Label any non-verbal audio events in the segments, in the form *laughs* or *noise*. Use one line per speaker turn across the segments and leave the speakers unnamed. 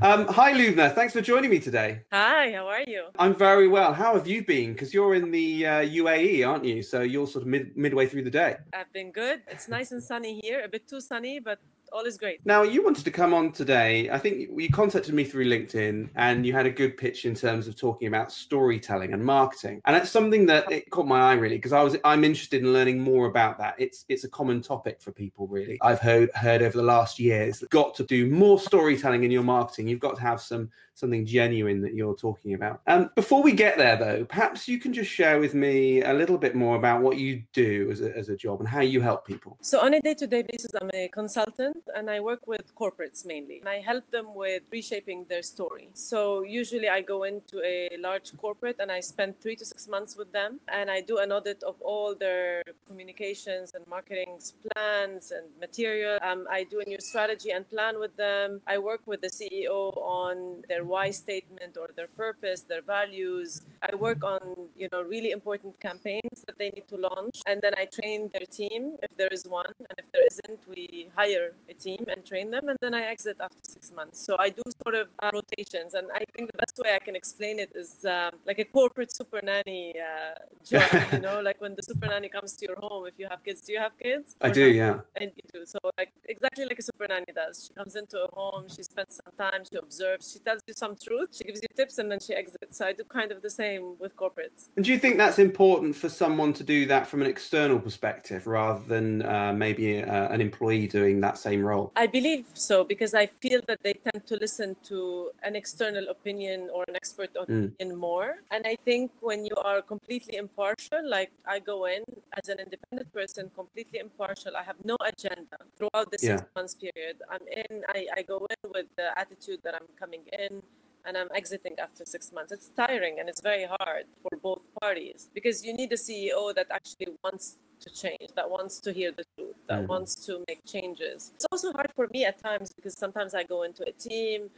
Um, hi, Lubna. Thanks for joining me today.
Hi, how are you?
I'm very well. How have you been? Because you're in the uh, UAE, aren't you? So you're sort of mid- midway through the day.
I've been good. It's nice and sunny here, a bit too sunny, but all is great.
Now, you wanted to come on today. I think you contacted me through LinkedIn and you had a good pitch in terms of talking about storytelling and marketing. And that's something that it caught my eye really because I was I'm interested in learning more about that. It's it's a common topic for people really. I've heard heard over the last years got to do more storytelling in your marketing. You've got to have some something genuine that you're talking about. Um, before we get there though, perhaps you can just share with me a little bit more about what you do as a, as a job and how you help people.
So on a day-to-day basis, I'm a consultant and I work with corporates mainly. And I help them with reshaping their story. So usually I go into a large corporate and I spend three to six months with them and I do an audit of all their communications and marketing plans and material. Um, I do a new strategy and plan with them. I work with the CEO on their why statement or their purpose, their values. I work on, you know, really important campaigns that they need to launch and then I train their team if there is one and if there isn't, we hire a team and train them, and then I exit after six months. So I do sort of uh, rotations, and I think the best way I can explain it is um, like a corporate super nanny uh, *laughs* job. you know, like when the super nanny comes to your home. If you have kids, do you have kids?
I do, yeah.
And you do. So like exactly like a super nanny does. She comes into a home, she spends some time, she observes, she tells you some truth, she gives you tips, and then she exits. So I do kind of the same with corporates.
And do you think that's important for someone to do that from an external perspective rather than uh, maybe uh, an employee doing that same role?
I believe so because I feel that they tend to listen to an external opinion or an expert opinion mm. more. And I think when you are completely impartial, like I go in as an independent person, completely impartial, I have no agenda throughout the six yeah. months period. I'm in, I, I go in with the attitude that I'm coming in and I'm exiting after six months. It's tiring and it's very hard for both parties because you need a CEO that actually wants to change, that wants to hear the truth, that mm. wants to make changes. It's also hard for me at times because sometimes I go into a team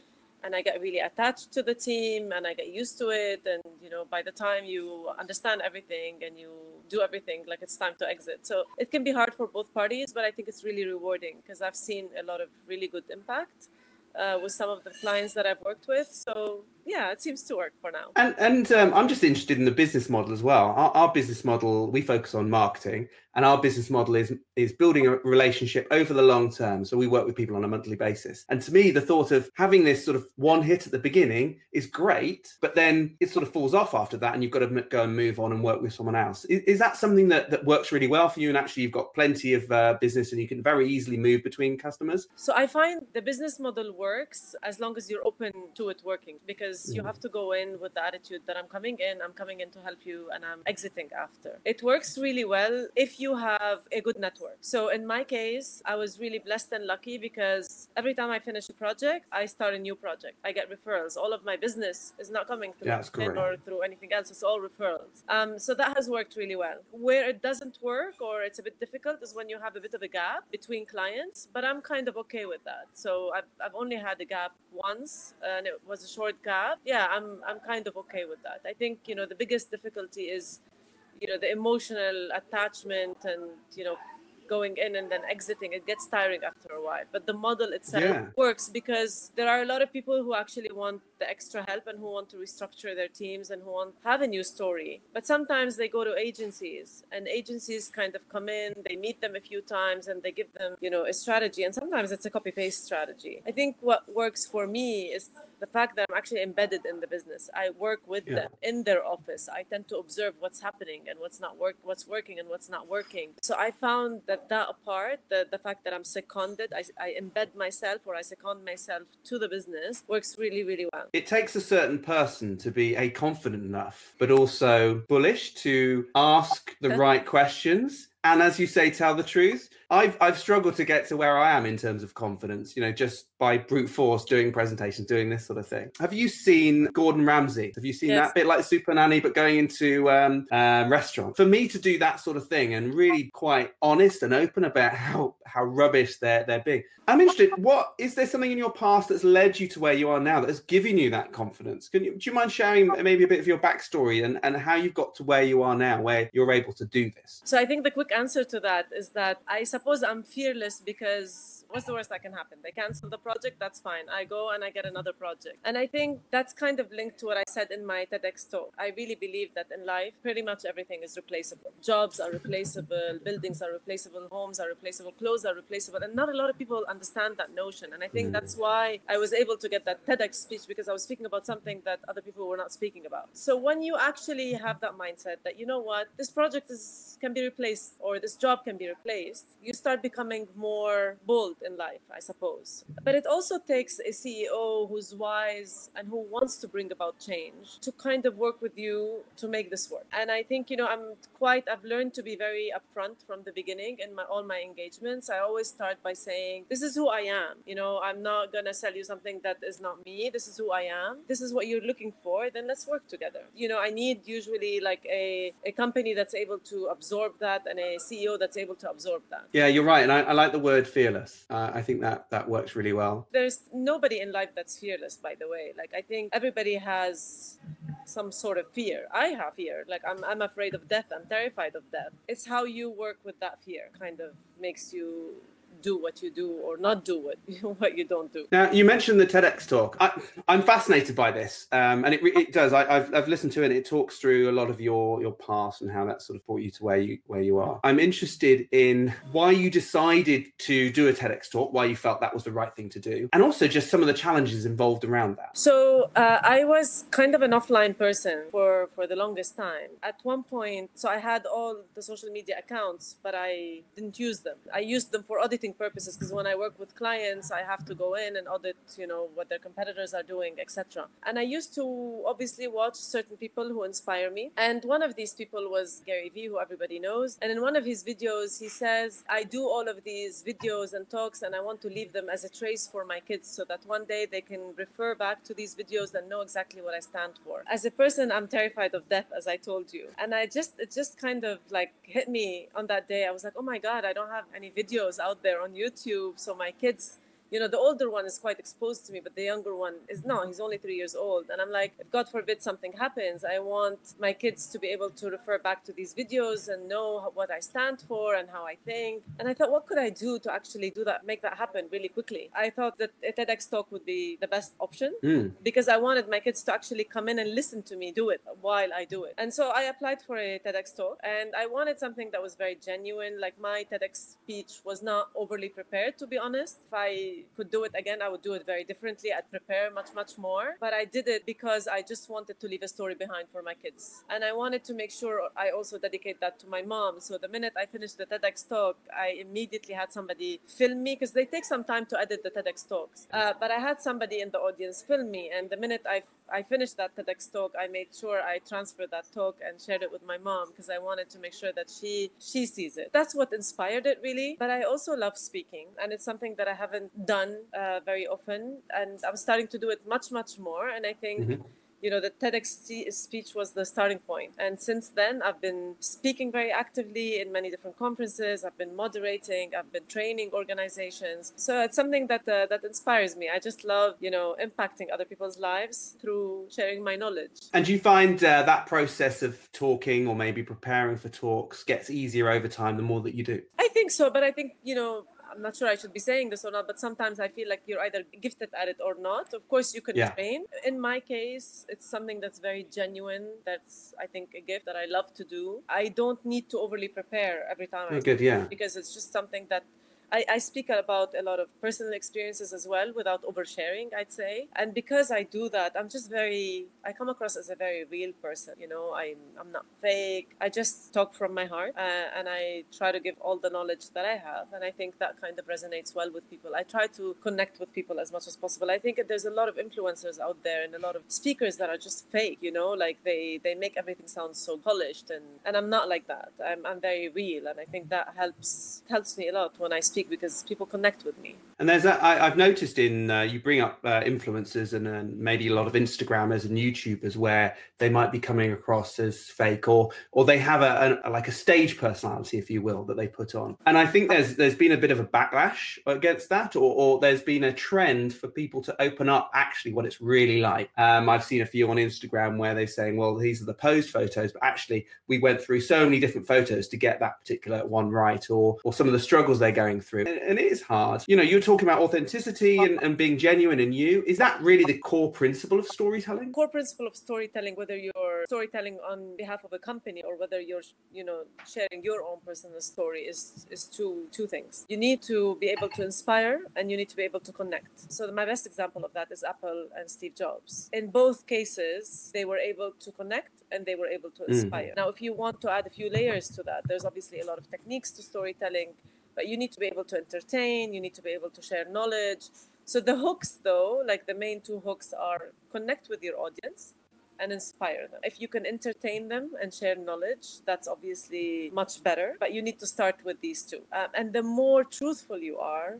and I get really attached to the team and I get used to it. And, you know, by the time you understand everything and you do everything, like it's time to exit. So it can be hard for both parties, but I think it's really rewarding because I've seen a lot of really good impact uh, with some of the clients that I've worked with. So yeah, it seems to work for now.
And and um, I'm just interested in the business model as well. Our, our, business model, we focus on marketing, and our business model is is building a relationship over the long term. So we work with people on a monthly basis. And to me, the thought of having this sort of one hit at the beginning is great, but then it sort of falls off after that, and you've got to go and move on and work with someone else. Is, is that something that that works really well for you? And actually, you've got plenty of uh, business, and you can very easily move between customers.
So I find the business model works as long as you're open to it working because you have to go in with the attitude that I'm coming in, I'm coming in to help you, and I'm exiting after. It works really well if you have a good network. So in my case, I was really blessed and lucky because every time I finish a project, I start a new project. I get referrals. All of my business is not coming through
yeah,
or through anything else. It's all referrals. Um, so that has worked really well. Where it doesn't work or it's a bit difficult is when you have a bit of a gap between clients. But I'm kind of okay with that. So I've, I've only had a gap once, and it was a short gap. Yeah i'm i'm kind of okay with that. I think you know the biggest difficulty is you know the emotional attachment and you know going in and then exiting it gets tiring after a while. But the model itself yeah. works because there are a lot of people who actually want the extra help and who want to restructure their teams and who want have a new story. But sometimes they go to agencies and agencies kind of come in they meet them a few times and they give them you know a strategy. And sometimes it's a copy paste strategy. I think what works for me is the fact that I'm actually embedded in the business. I work with yeah. them in their office. I tend to observe what's happening and what's not work, what's working and what's not working. So I found that that apart, the, the fact that I'm seconded, I, I embed myself or I second myself to the business works really, really well.
It takes a certain person to be a confident enough, but also bullish to ask the *laughs* right questions and as you say, tell the truth. I've I've struggled to get to where I am in terms of confidence, you know, just by brute force doing presentations, doing this sort of thing. Have you seen Gordon Ramsay? Have you seen yes. that bit like Super Nanny, but going into um, um, restaurant? For me to do that sort of thing and really quite honest and open about *laughs* how how rubbish they're they're being. I'm interested. What is there something in your past that's led you to where you are now that has given you that confidence? Can you do you mind sharing maybe a bit of your backstory and, and how you've got to where you are now, where you're able to do this?
So I think the quick answer to that is that I suppose I'm fearless because what's the worst that can happen? They cancel the project, that's fine. I go and I get another project. And I think that's kind of linked to what I said in my TEDx talk. I really believe that in life, pretty much everything is replaceable. Jobs are replaceable, buildings are replaceable, homes are replaceable, clothes are replaceable. And not a lot of people understand that notion. And I think mm. that's why I was able to get that TEDx speech because I was speaking about something that other people were not speaking about. So when you actually have that mindset that, you know what, this project is can be replaced or this job can be replaced, you start becoming more bold in life, I suppose. Mm-hmm. But it also takes a CEO who's wise and who wants to bring about change to kind of work with you to make this work. And I think, you know, I'm quite, I've learned to be very upfront from the beginning in my, all my engagements. I always start by saying, this is who I am. You know, I'm not going to sell you something that is not me. This is who I am. This is what you're looking for. Then let's work together. You know, I need usually like a, a company that's able to absorb that and a CEO that's able to absorb that.
Yeah, you're right. And I, I like the word fearless. Uh, I think that that works really well.
There's nobody in life that's fearless, by the way. Like I think everybody has some sort of fear. I have fear. Like I'm I'm afraid of death. I'm terrified of death. It's how you work with that fear kind of makes you do what you do or not do what *laughs* what you don't do.
Now you mentioned the TEDx talk. I, am fascinated by this, um, and it, it does. I, have I've listened to it. and It talks through a lot of your your past and how that sort of brought you to where you where you are. I'm interested in why you decided to do a TEDx talk, why you felt that was the right thing to do, and also just some of the challenges involved around that.
So uh, I was kind of an offline person for for the longest time. At one point, so I had all the social media accounts, but I didn't use them. I used them for auditing auditing purposes because when I work with clients, I have to go in and audit, you know, what their competitors are doing, etc. And I used to obviously watch certain people who inspire me. And one of these people was Gary Vee, who everybody knows. And in one of his videos, he says, I do all of these videos and talks and I want to leave them as a trace for my kids so that one day they can refer back to these videos and know exactly what I stand for. As a person, I'm terrified of death, as I told you. And I just, it just kind of like hit me on that day. I was like, oh my God, I don't have any videos out there on YouTube. So my kids you know, the older one is quite exposed to me, but the younger one is not. He's only three years old. And I'm like, if God forbid something happens, I want my kids to be able to refer back to these videos and know what I stand for and how I think. And I thought, what could I do to actually do that, make that happen really quickly? I thought that a TEDx talk would be the best option mm. because I wanted my kids to actually come in and listen to me do it while I do it. And so I applied for a TEDx talk and I wanted something that was very genuine. Like my TEDx speech was not overly prepared, to be honest. If I could do it again, I would do it very differently. I'd prepare much, much more. But I did it because I just wanted to leave a story behind for my kids. And I wanted to make sure I also dedicate that to my mom. So the minute I finished the TEDx talk, I immediately had somebody film me because they take some time to edit the TEDx talks. Uh, but I had somebody in the audience film me. And the minute I I finished that TEDx talk, I made sure I transferred that talk and shared it with my mom because I wanted to make sure that she she sees it. That's what inspired it really. But I also love speaking, and it's something that I haven't done uh, very often, and I'm starting to do it much much more. And I think. Mm-hmm you know, the TEDx speech was the starting point. And since then, I've been speaking very actively in many different conferences. I've been moderating. I've been training organizations. So it's something that uh, that inspires me. I just love, you know, impacting other people's lives through sharing my knowledge.
And do you find uh, that process of talking or maybe preparing for talks gets easier over time the more that you do?
I think so, but I think you know I'm not sure I should be saying this or not, but sometimes I feel like you're either gifted at it or not. Of course, you can yeah. train. In my case, it's something that's very genuine. That's, I think, a gift that I love to do. I don't need to overly prepare every time
oh, I good, yeah.
because it's just something that I, I speak about a lot of personal experiences as well without oversharing, I'd say. And because I do that, I'm just very, I come across as a very real person. You know, I'm, I'm not fake. I just talk from my heart uh, and I try to give all the knowledge that I have. And I think that kind of resonates well with people. I try to connect with people as much as possible. I think there's a lot of influencers out there and a lot of speakers that are just fake, you know, like they, they make everything sound so polished. And, and I'm not like that. I'm, I'm very real. And I think that helps, helps me a lot when I speak because people connect with me.
And there's that I, have noticed in uh, you bring up uh, influencers and, and maybe a lot of Instagrammers and YouTubers where they might be coming across as fake or or they have a, a, like a stage personality, if you will, that they put on. And I think there's there's been a bit of a backlash against that, or, or there's been a trend for people to open up actually what it's really like. Um, I've seen a few on Instagram where they're saying, well, these are the posed photos, but actually we went through so many different photos to get that particular one right, or or some of the struggles they're going through. And, and it is hard. You know, you're talking about authenticity and, and being genuine in you. Is that really the core principle of storytelling?
Core principle of storytelling, whether you're storytelling on behalf of a company or whether you're, you know, sharing your own personal story, is is two two things. You need to be able to inspire and you need to be able to connect. So my best example of that is Apple and Steve Jobs. In both cases, they were able to connect and they were able to mm. inspire. Mm. Now, if you want to add a few layers to that, there's obviously a lot of techniques to storytelling but you need to be able to entertain you need to be able to share knowledge. So the hooks though like the main two hooks are connect with your audience and inspire them. If you can entertain them and share knowledge that's obviously much better but you need to start with these two. Um, and the more truthful you are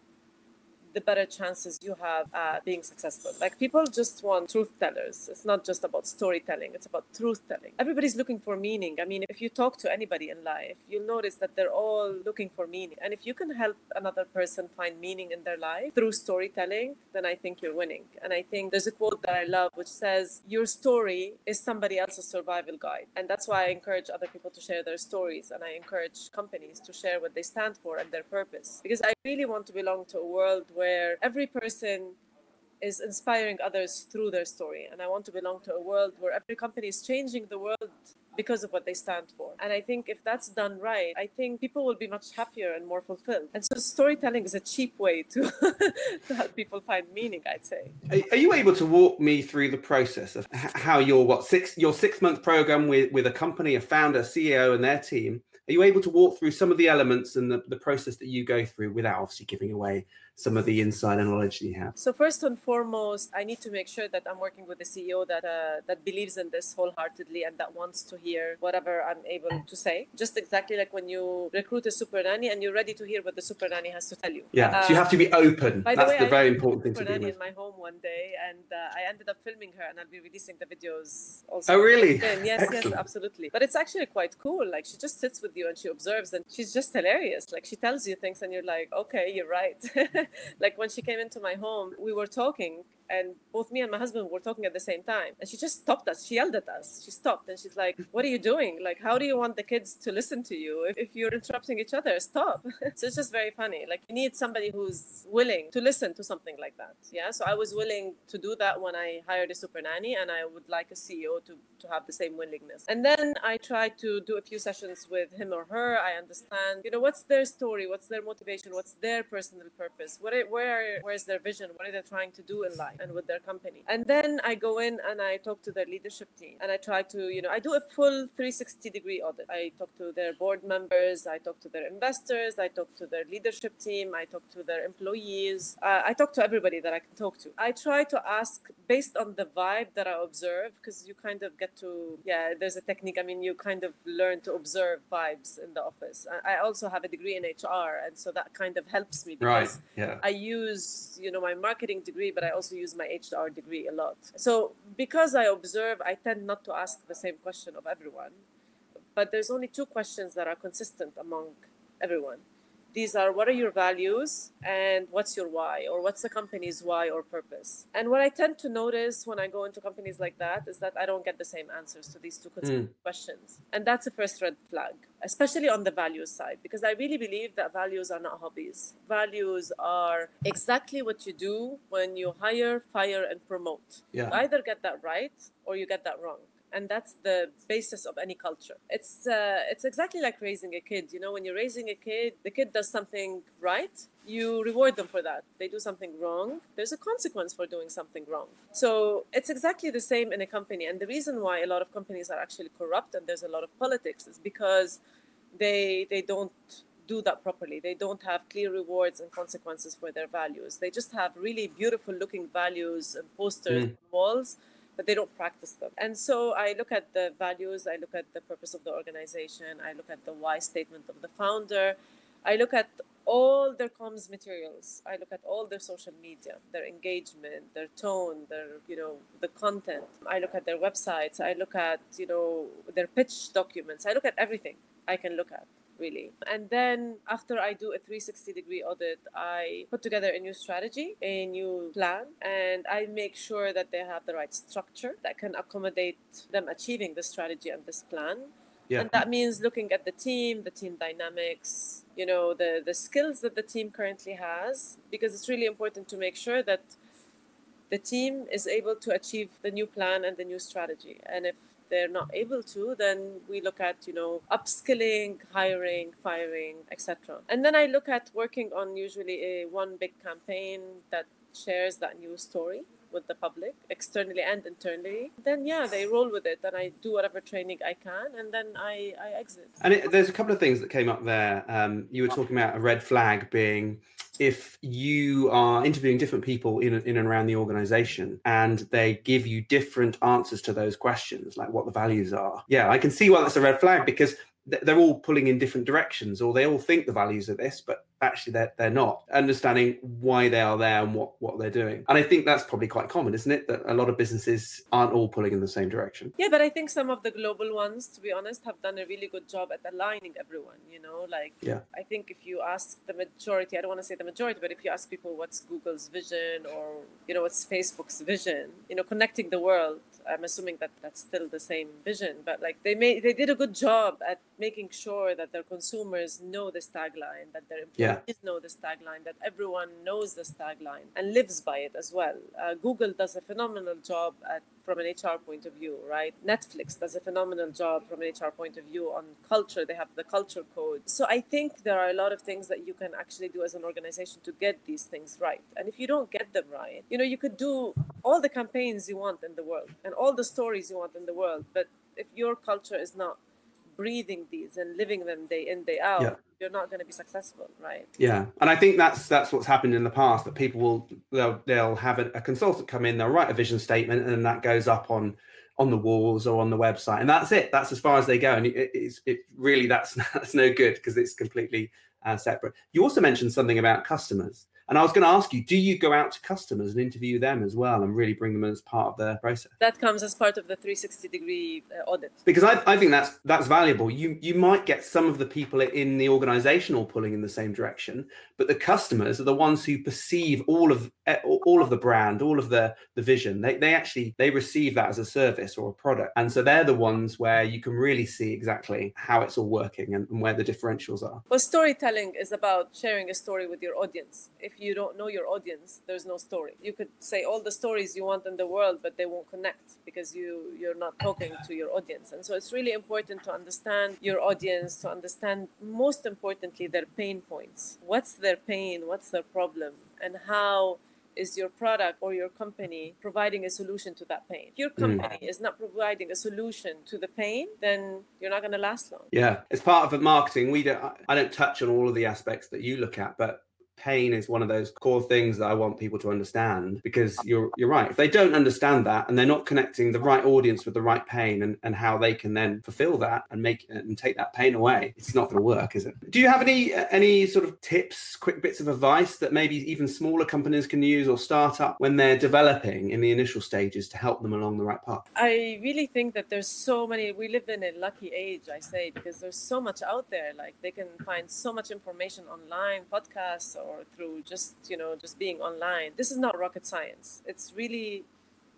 the better chances you have at being successful. Like people just want truth tellers. It's not just about storytelling, it's about truth telling. Everybody's looking for meaning. I mean, if you talk to anybody in life, you'll notice that they're all looking for meaning. And if you can help another person find meaning in their life through storytelling, then I think you're winning. And I think there's a quote that I love which says, Your story is somebody else's survival guide. And that's why I encourage other people to share their stories and I encourage companies to share what they stand for and their purpose. Because I really want to belong to a world where where every person is inspiring others through their story. And I want to belong to a world where every company is changing the world because of what they stand for. And I think if that's done right, I think people will be much happier and more fulfilled. And so storytelling is a cheap way to, *laughs* to help people find meaning, I'd say.
Are, you able to walk me through the process of how your what six your six month program with, with a company, a founder, CEO and their team, are you able to walk through some of the elements and the, the process that you go through without obviously giving away some of the insider knowledge that you have?
So first and foremost, I need to make sure that I'm working with a CEO that uh, that believes in this wholeheartedly and that wants to hear whatever I'm able to say. Just exactly like when you recruit a super nanny and you're ready to hear what the super nanny has to tell you.
Yeah, so you have to be open. By That's the, way, the very important thing to do.
nanny in my home one day, and uh, I ended up filming her, and I'll be releasing the videos also.
Oh, really?
Yes, Excellent. yes, absolutely. But it's actually quite cool. Like she just sits with you and she observes, and she's just hilarious. Like she tells you things, and you're like, okay, you're right. *laughs* *laughs* like when she came into my home, we were talking and both me and my husband were talking at the same time and she just stopped us. She yelled at us. She stopped and she's like what are you doing? Like how do you want the kids to listen to you if, if you're interrupting each other? Stop. *laughs* So it's just very funny. Like you need somebody who's willing to listen to something like that. Yeah? So i was willing to do that when i hired a super nanny and i would like a ceo to, to have the same willingness. And then i tried to do a few sessions with him or her. I understand you know what's their story? What's their motivation? What's their personal purpose? What are, where where's their vision? What are they trying to do in life and with their company. And then I go in and I talk to their leadership team and I try to, you know, I do a full 360 degree audit. I talk to their board members, I talk to their investors, I talk to their leadership team, I talk to their employees, uh, I talk to everybody that I can talk to. I try to ask based on the vibe that I observe because you kind of get to, yeah, there's a technique. I mean, you kind of learn to observe vibes in the office. I also have a degree in HR, and so that kind of helps me because right. yeah. I use, you know, my marketing degree, but I also use use my HR degree a lot. So because I observe, I tend not to ask the same question of everyone. But there's only two questions that are consistent among everyone. These are what are your values and what's your why or what's the company's why or purpose. And what I tend to notice when I go into companies like that is that I don't get the same answers to these two mm. questions. And that's a first red flag, especially on the values side, because I really believe that values are not hobbies. Values are exactly what you do when you hire, fire, and promote. Yeah. You either get that right or you get that wrong and that's the basis of any culture. It's uh, it's exactly like raising a kid you know when you're raising a kid the kid does something right you reward them for that. They do something wrong there's a consequence for doing something wrong. So it's exactly the same in a company and the reason why a lot of companies are actually corrupt and there's a lot of politics is because they they don't do that properly. They don't have clear rewards and consequences for their values. They just have really beautiful looking values and posters mm. on walls but they don't practice them. And so I look at the values, I look at the purpose of the organization, I look at the why statement of the founder, I look at all their comms materials. I look at all their social media, their engagement, their tone, their you know the content. I look at their websites. I look at you know their pitch documents. I look at everything I can look at really. And then after I do a 360 degree audit, I put together a new strategy, a new plan, and I make sure that they have the right structure that can accommodate them achieving the strategy and this plan.
Yeah.
And that means looking at the team, the team dynamics, you know, the, the skills that the team currently has, because it's really important to make sure that the team is able to achieve the new plan and the new strategy. And if they're not able to, then we look at, you know, upskilling, hiring, firing, etc. And then I look at working on usually a one big campaign that shares that new story with the public externally and internally then yeah they roll with it and i do whatever training i can and then i i exit.
And it, there's a couple of things that came up there. Um, you were talking about a red flag being if you are interviewing different people in, in and around the organization and they give you different answers to those questions, like what the values are, yeah, I can see why that's a red flag because they're all pulling in different directions or they all think the values are this but actually they're, they're not understanding why they are there and what what they're doing. And i think that's probably quite common isn't it? That a lot of businesses aren't all pulling in the same direction.
Yeah but i think some of the global ones to be honest have done a really good job at aligning everyone you know? Like
yeah.
I think if you ask the majority i don't want to say the majority but if you ask people what's google's vision or you know what's facebook's vision you know connecting the world I'm assuming that that's still the same vision, but like they made they did a good job at making sure that their consumers know this tagline, that their employees yeah. know this tagline, that everyone knows this tagline and lives by it as well. Uh, Google does a phenomenal job at from an HR point of view, right? Netflix does a phenomenal job from an HR point of view on culture. They have the culture code. So I think there are a lot of things that you can actually do as an organization to get these things right. And if you don't get them right, you know, you could do all the campaigns you want in the world and all the stories you want in the world, but if your culture is not breathing these and living them day in day out yeah. You're not going to be successful right?
Yeah and i think that's that's what's happened in the past that people will they'll, they'll have a, a consultant come in they'll write a vision statement and that goes up on on the walls or on the website and that's it that's as far as they go and it, it's it really that's *laughs* that's no good because it's completely uh, separate. You also mentioned something about customers and I was going to ask you, do you go out to customers and interview them as well and really bring them as part of the process?
That comes as part of the 360 degree uh, audit.
Because I, I think that's that's valuable. You you might get some of the people in the organization all pulling in the same direction, but the customers are the ones who perceive all of eh, all of the brand, all of the the vision. They they actually they receive that as a service or a product, and so they're the ones where you can really see exactly how it's all working and, and where the differentials are.
Well, storytelling is about sharing a story with your audience. If you don't know your audience, there's no story. You could say all the stories you want in the world, but they won't connect because you you're not talking to your audience. And so it's really important to understand your audience, to understand most importantly their pain points. What's their pain? What's their problem? And how is your product or your company providing a solution to that pain? If your mm. company mm. is not providing a solution to the pain, then you're not going to last long.
Yeah, as part of the marketing, we don't. I don't touch on all of the aspects that you look at, but pain is one of those core things that I want people to understand because you're you're right. If they don't understand that and they're not connecting the right audience with the right pain and, and how they can then fulfill that and make and take that pain away, it's not going to work, is it? Do you have any any sort of tips, quick bits of advice that maybe even smaller companies can use or start up when they're developing in the initial stages to help them along the right path?
I really think that there's so many we live in a lucky age, I say, because there's so much out there. Like they can find so much information online, podcasts or or through just you know just being online this is not rocket science it's really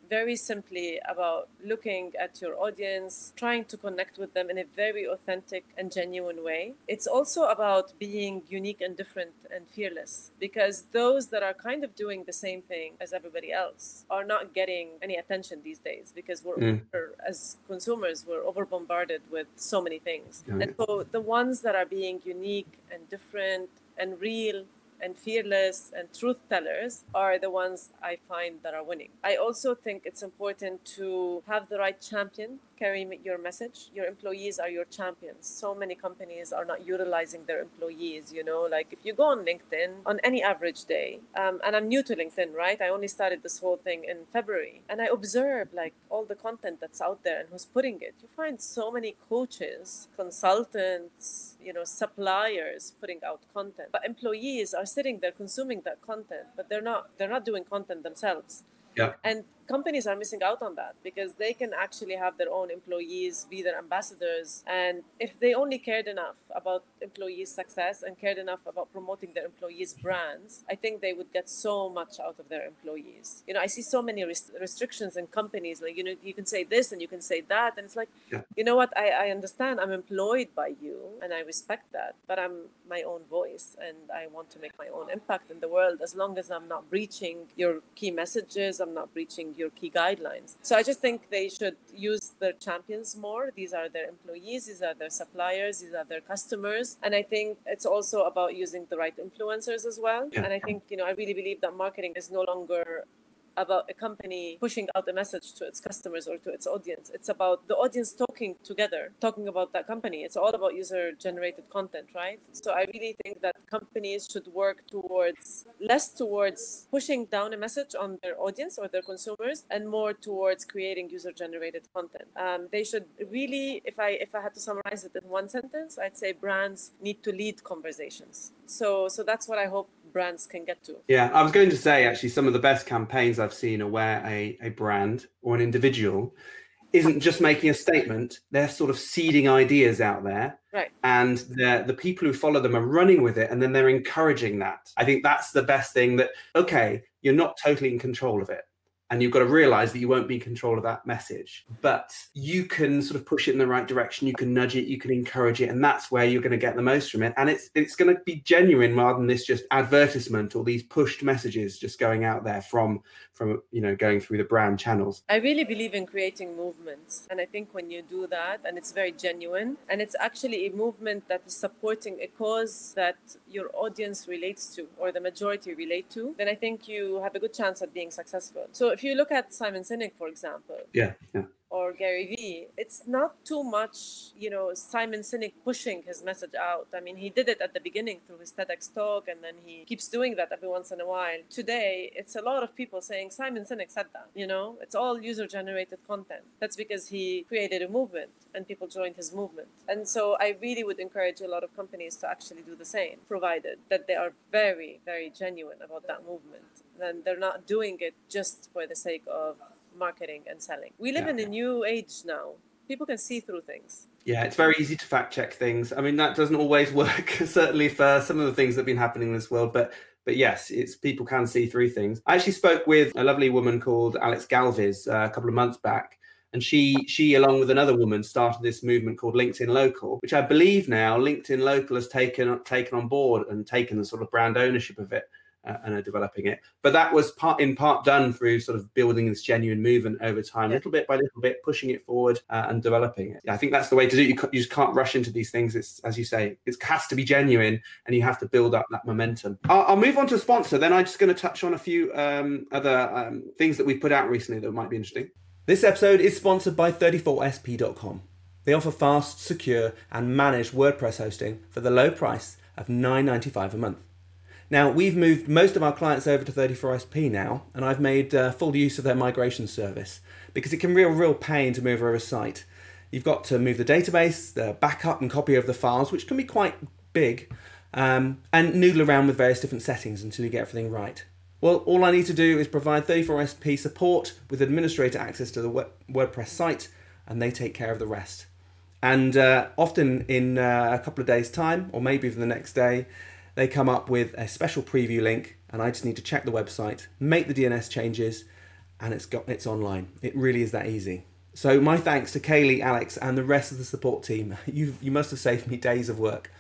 very simply about looking at your audience, trying to connect with them in a very authentic and genuine way. It's also about being unique and different and fearless because those that are kind of doing the same thing as everybody else are not getting any attention these days because we're mm. over, as consumers we're over bombarded with so many things. And so the ones that are being unique and different and real and fearless and truth tellers are the ones I find that are winning. I also think it's important to have the right champion carry your message. Your employees are your champions. So many companies are not utilizing their employees. You know, like if you go on LinkedIn on any average day, um, and I'm new to LinkedIn, right? I only started this whole thing in February, and I observe like all the content that's out there and who's putting it. You find so many coaches, consultants, you know, suppliers putting out content, but employees are sitting there consuming that content, but they're not. They're not doing content themselves.
Yeah.
And companies are missing out on that because they can actually have their own employees be their ambassadors. And if they only cared enough about employees' success and cared enough about promoting their employees' brands, I think they would get so much out of their employees. You know, I see so many rest- restrictions in companies, like, you know, you can say this and you can say that. And it's like,
Yeah.
you know what? I, I understand I'm employed by you and I respect that, but I'm my own voice and I want to make my own impact in the world as long as I'm not breaching your key messages, I'm not breaching your key guidelines. So I just think they should use their champions more. These are their employees, these are their suppliers, these are their customers. And I think it's also about using the right influencers as well.
Yeah.
And I think, you know, I really believe that marketing is no longer about a company pushing out a message to its customers or to its audience. It's about the audience talking together, talking about that company. It's all about user generated content, right? So I really think that companies should work towards less towards pushing down a message on their audience or their consumers and more towards creating user generated content. Um, they should really, if I if I had to summarize it in one sentence, I'd say brands need to lead conversations. So so that's what I hope brands can get to.
Yeah, I was going to say actually some of the best campaigns I've seen are where a, a brand or an individual isn't just making a statement, they're sort of seeding ideas out there.
Right.
And the the people who follow them are running with it and then they're encouraging that. I think that's the best thing that okay, you're not totally in control of it. And you've got to realize that you won't be in control of that message, but you can sort of push it in the right direction. You can nudge it, you can encourage it, and that's where you're going to get the most from it. And it's it's going to be genuine rather than this just advertisement or these pushed messages just going out there from from you know going through the brand channels.
I really believe in creating movements. And I think when you do that, and it's very genuine, and it's actually a movement that is supporting a cause that your audience relates to or the majority relate to, then I think you have a good chance at being successful. So if you look at Simon Sinek, for example,
Yeah, yeah.
Or Gary Vee, it's not too much, you know, Simon Sinek pushing his message out. I mean, he did it at the beginning through his TEDx talk, and then he keeps doing that every once in a while. Today, it's a lot of people saying Simon Sinek said that, you know, it's all user generated content. That's because he created a movement and people joined his movement. And so I really would encourage a lot of companies to actually do the same, provided that they are very, very genuine about that movement. And they're not doing it just for the sake of marketing and selling. We live
Yeah.
in a new age now. People can see through things.
Yeah, it's very easy to fact check things. I mean, that doesn't always *laughs* work, certainly for some of the things that have been happening in this world. But but yes, it's people can see through things. I actually spoke with a lovely woman called Alex Galvez uh, a couple of months back, and she she along with another woman started this movement called LinkedIn Local, which I believe now LinkedIn Local has taken taken on board and taken the sort of brand ownership of it. Uh, and are developing it, but that was part in part done through sort of building this genuine movement over time,
Yeah.
little bit by little bit, pushing it forward uh, and developing it. I think that's the way to do it. You, you just can't rush into these things. It's as you say, it has to be genuine, and you have to build up that momentum. I'll, I'll move on to sponsor. Then I'm just going to touch on a few um, other um, things that we've put out recently that might be interesting. This episode is sponsored by 34sp.com. They offer fast, secure, and managed WordPress hosting for the low price of $9.95 a month. Now, we've moved most of our clients over to 34SP now, and I've made uh, full use of their migration service because it can be a real pain to move over a site. You've got to move the database, the backup and copy of the files, which can be quite big, um, and noodle around with various different settings until you get everything right. Well, all I need to do is provide 34SP support with administrator access to the WordPress site, and they take care of the rest. And uh, often in uh, a couple of days' time, or maybe even the next day, they come up with a special preview link, and I just need to check the website, make the DNS changes, and it's got it's online. It really is that easy. So my thanks to Kaylee, Alex, and the rest of the support team. *laughs* You you must have saved me days of work.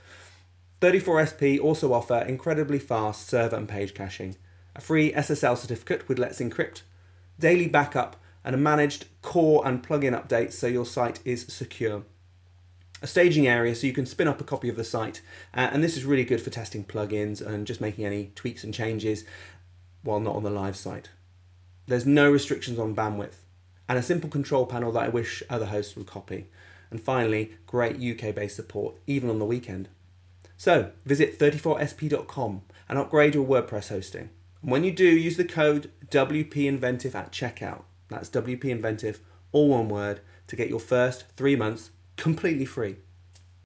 34SP also offer incredibly fast server and page caching, a free SSL certificate with Let's Encrypt, daily backup, and a managed core and plugin updates so your site is secure.
A staging area so you can spin up a copy of the site. Uh, and this is really good for testing plugins and just making any tweaks and changes while not on the live site. There's no restrictions on bandwidth, and a simple control panel that I wish other hosts would copy. And finally, great UK based support, even on the weekend. So visit 34sp.com and upgrade your WordPress hosting. And when you do, use the code WPInventive at checkout. That's WPInventive, all one word, to get your first three months completely free.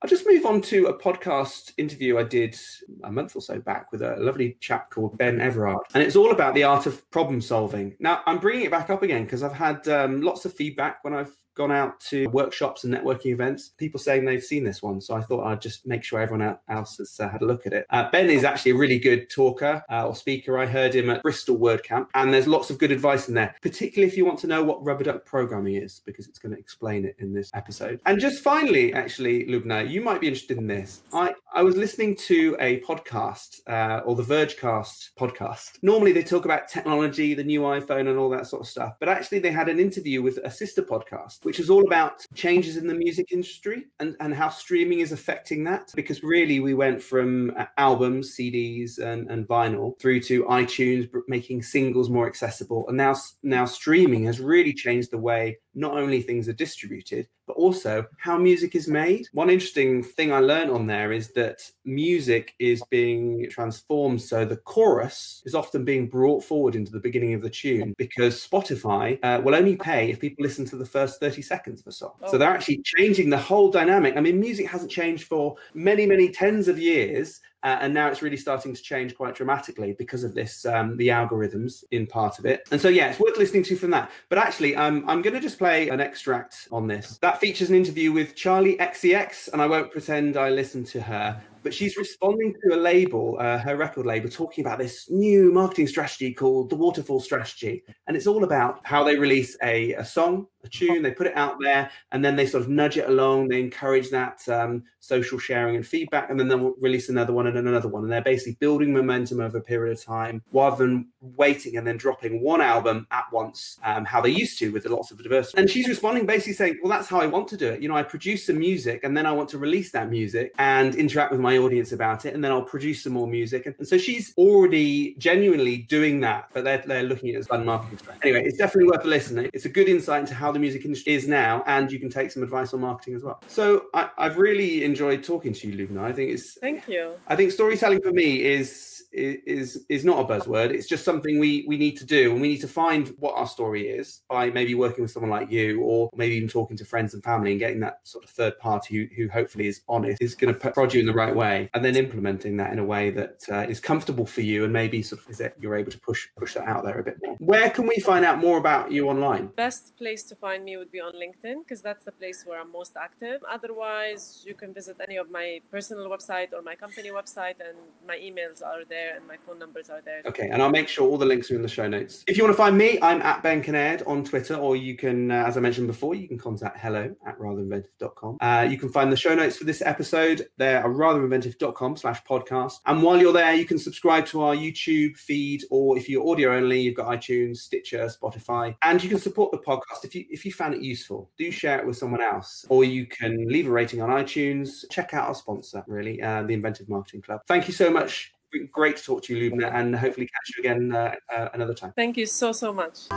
I'll just move on to a podcast interview I did a month or so back with a lovely chap called Ben Everard. And it's all about the art of problem solving. Now, I'm bringing it back up again because I've had um, lots of feedback when I've gone out to workshops and networking events, people saying they've seen this one. So I thought I'd just make sure everyone else has uh, had a look at it. Uh, ben is actually a really good talker uh, or speaker. I heard him at Bristol WordCamp, and there's lots of good advice in there, particularly if you want to know what rubber duck programming is, because it's going to explain it in this episode. And just finally, actually, Lubna, you might be interested in this. I, I was listening to a podcast uh, or the Vergecast podcast. Normally they talk about technology, the new iPhone, and all that sort of stuff, but actually they had an interview with a sister podcast which is all about changes in the music industry and, and how streaming is affecting that. Because really, we went from uh, albums, CDs, and, and vinyl through to iTunes making singles more accessible. And now, now streaming has really changed the way not only things are distributed, but also how music is made. One interesting thing I learned on there is that music is being transformed. So the chorus is often being brought forward into the beginning of the tune because Spotify uh, will only pay if people listen to the first 30 seconds of a song. Oh. So they're actually changing the whole dynamic. I mean, music hasn't changed for many, many tens of years. Uh, and now it's really starting to change quite dramatically because of this, um, the algorithms in part of it. And so, yeah, it's worth listening to from that. But actually, um, I'm going to just play an extract on this. That features an interview with Charli XCX, and I won't pretend I listened to her but she's responding to a label, uh, her record label, talking about this new marketing strategy called the Waterfall Strategy. And it's all about how they release a, a song, a tune, they put it out there, and then they sort of nudge it along. They encourage that um, social sharing and feedback, and then they'll release another one and another one. And they're basically building momentum over a period of time rather than waiting and then dropping one album at once, um, how they used to with lots of diversity. And she's responding basically saying, Well, that's how I want to do it. You know, I produce some music and then I want to release that music and interact with my audience about it, and then I'll produce some more music. And, and so she's already genuinely doing that, but they're, they're looking at it as fun marketing strategy. Anyway, it's definitely worth listening. It's a good insight into how the music industry is now, and you can take some advice on marketing as well. So I, have really enjoyed talking to you, Lubna. I think it's
thank you.
I think storytelling for me is is is not a buzzword. It's just something we we need to do, and we need to find what our story is by maybe working with someone like you, or maybe even talking to friends and family and getting that sort of third party who, who hopefully is honest, is going to prod you in the right way, and then implementing that in a way that uh, is comfortable for you, and maybe sort of is that you're able to push push that out there a bit more. Where can we find out more about you online?
Best place to find me would be on LinkedIn because that's the place where I'm most active. Otherwise, you can visit any of my personal website or my company website, and my emails are there and my phone numbers are there.
Okay, and I'll make sure all the links are in the show notes. If you want to find me, I'm at Ben Kinnaird on Twitter, or you can, uh, as I mentioned before, you can contact hello at ratherinventive.com. Uh, you can find the show notes for this episode there at ratherinventive.com slash podcast. And while you're there, you can subscribe to our YouTube feed, or if you're audio only, you've got iTunes, Stitcher, Spotify, and you can support the podcast if you if you found it useful. Do share it with someone else, or you can leave a rating on iTunes. Check out our sponsor, really, uh, the Inventive Marketing Club. Thank you so much great to talk to you, Lubna, and hopefully catch you again uh, uh, another time.
Thank you so, so much.